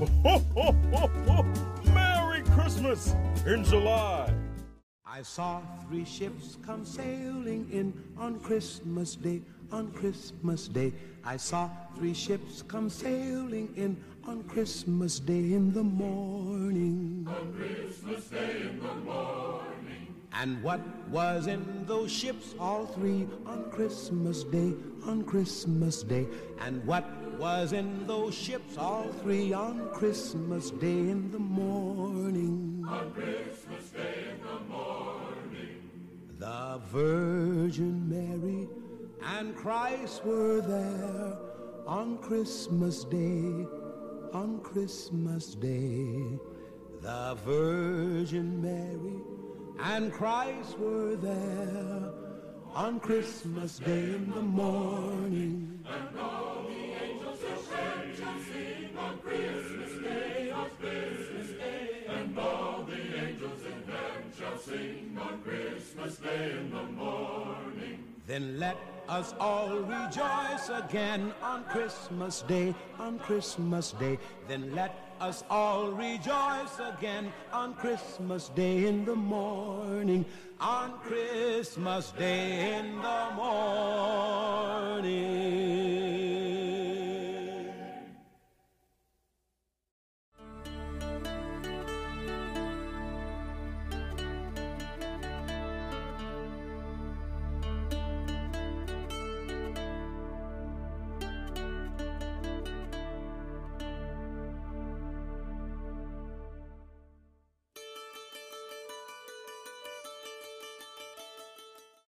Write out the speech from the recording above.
Ho, ho, ho, ho. Merry Christmas in July. I saw three ships come sailing in on Christmas Day, on Christmas Day. I saw three ships come sailing in on Christmas Day in the morning. On Christmas Day in the morning. And what was in those ships, all three, on Christmas Day, on Christmas Day? And what was in those ships, all three, on Christmas Day in the morning? On Christmas Day in the morning. The Virgin Mary and Christ were there on Christmas Day, on Christmas Day. The Virgin Mary and Christ were there on Christmas Day in the morning. And all the angels shall sing on Christmas Day, on Christmas Day. And all the angels in heaven shall sing on Christmas Day in the morning. Then let us all rejoice again on Christmas Day, on Christmas Day. Then let us all rejoice again on Christmas Day in the morning, on Christmas Day in the morning.